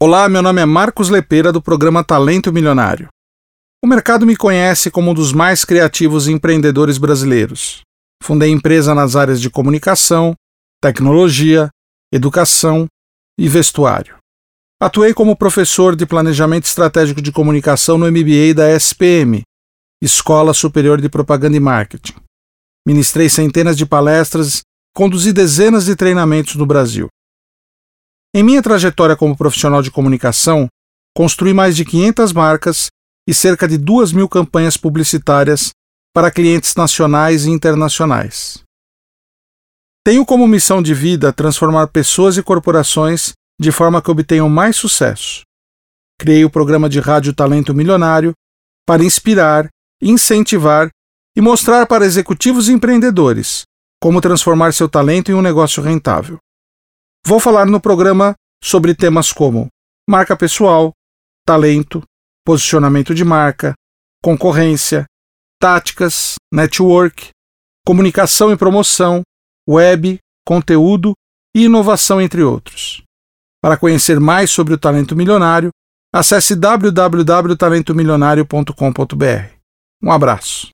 Olá, meu nome é Marcos Lepeira do programa Talento Milionário. O mercado me conhece como um dos mais criativos empreendedores brasileiros. Fundei empresa nas áreas de comunicação, tecnologia, educação e vestuário. Atuei como professor de Planejamento Estratégico de Comunicação no MBA da SPM, Escola Superior de Propaganda e Marketing. Ministrei centenas de palestras, conduzi dezenas de treinamentos no Brasil. Em minha trajetória como profissional de comunicação, construí mais de 500 marcas e cerca de 2 mil campanhas publicitárias para clientes nacionais e internacionais. Tenho como missão de vida transformar pessoas e corporações de forma que obtenham mais sucesso. Criei o programa de rádio Talento Milionário para inspirar, incentivar e mostrar para executivos e empreendedores como transformar seu talento em um negócio rentável. Vou falar no programa sobre temas como marca pessoal, talento, posicionamento de marca, concorrência, táticas, network, comunicação e promoção, web, conteúdo e inovação, entre outros. Para conhecer mais sobre o talento milionário, acesse www.talentomilionario.com.br. Um abraço.